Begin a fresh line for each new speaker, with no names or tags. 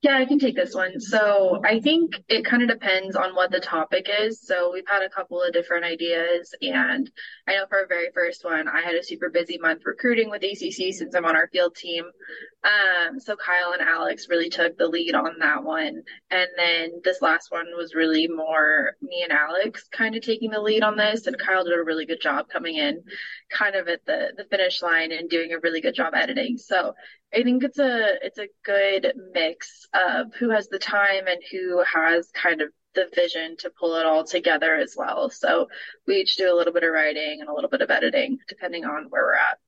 Yeah, I can take this one. So I think it kind of depends on what the topic is. So we've had a couple of different ideas, and I know for our very first one, I had a super busy month recruiting with ACC since I'm on our field team. Um, so Kyle and Alex really took the lead on that one. And then this last one was really more me and Alex kind of taking the lead on this, and Kyle did a really good job coming in kind of at the the finish line and doing a really good job editing. So I think it's a it's a good mix of who has the time and who has kind of the vision to pull it all together as well. So we each do a little bit of writing and a little bit of editing depending on where we're at.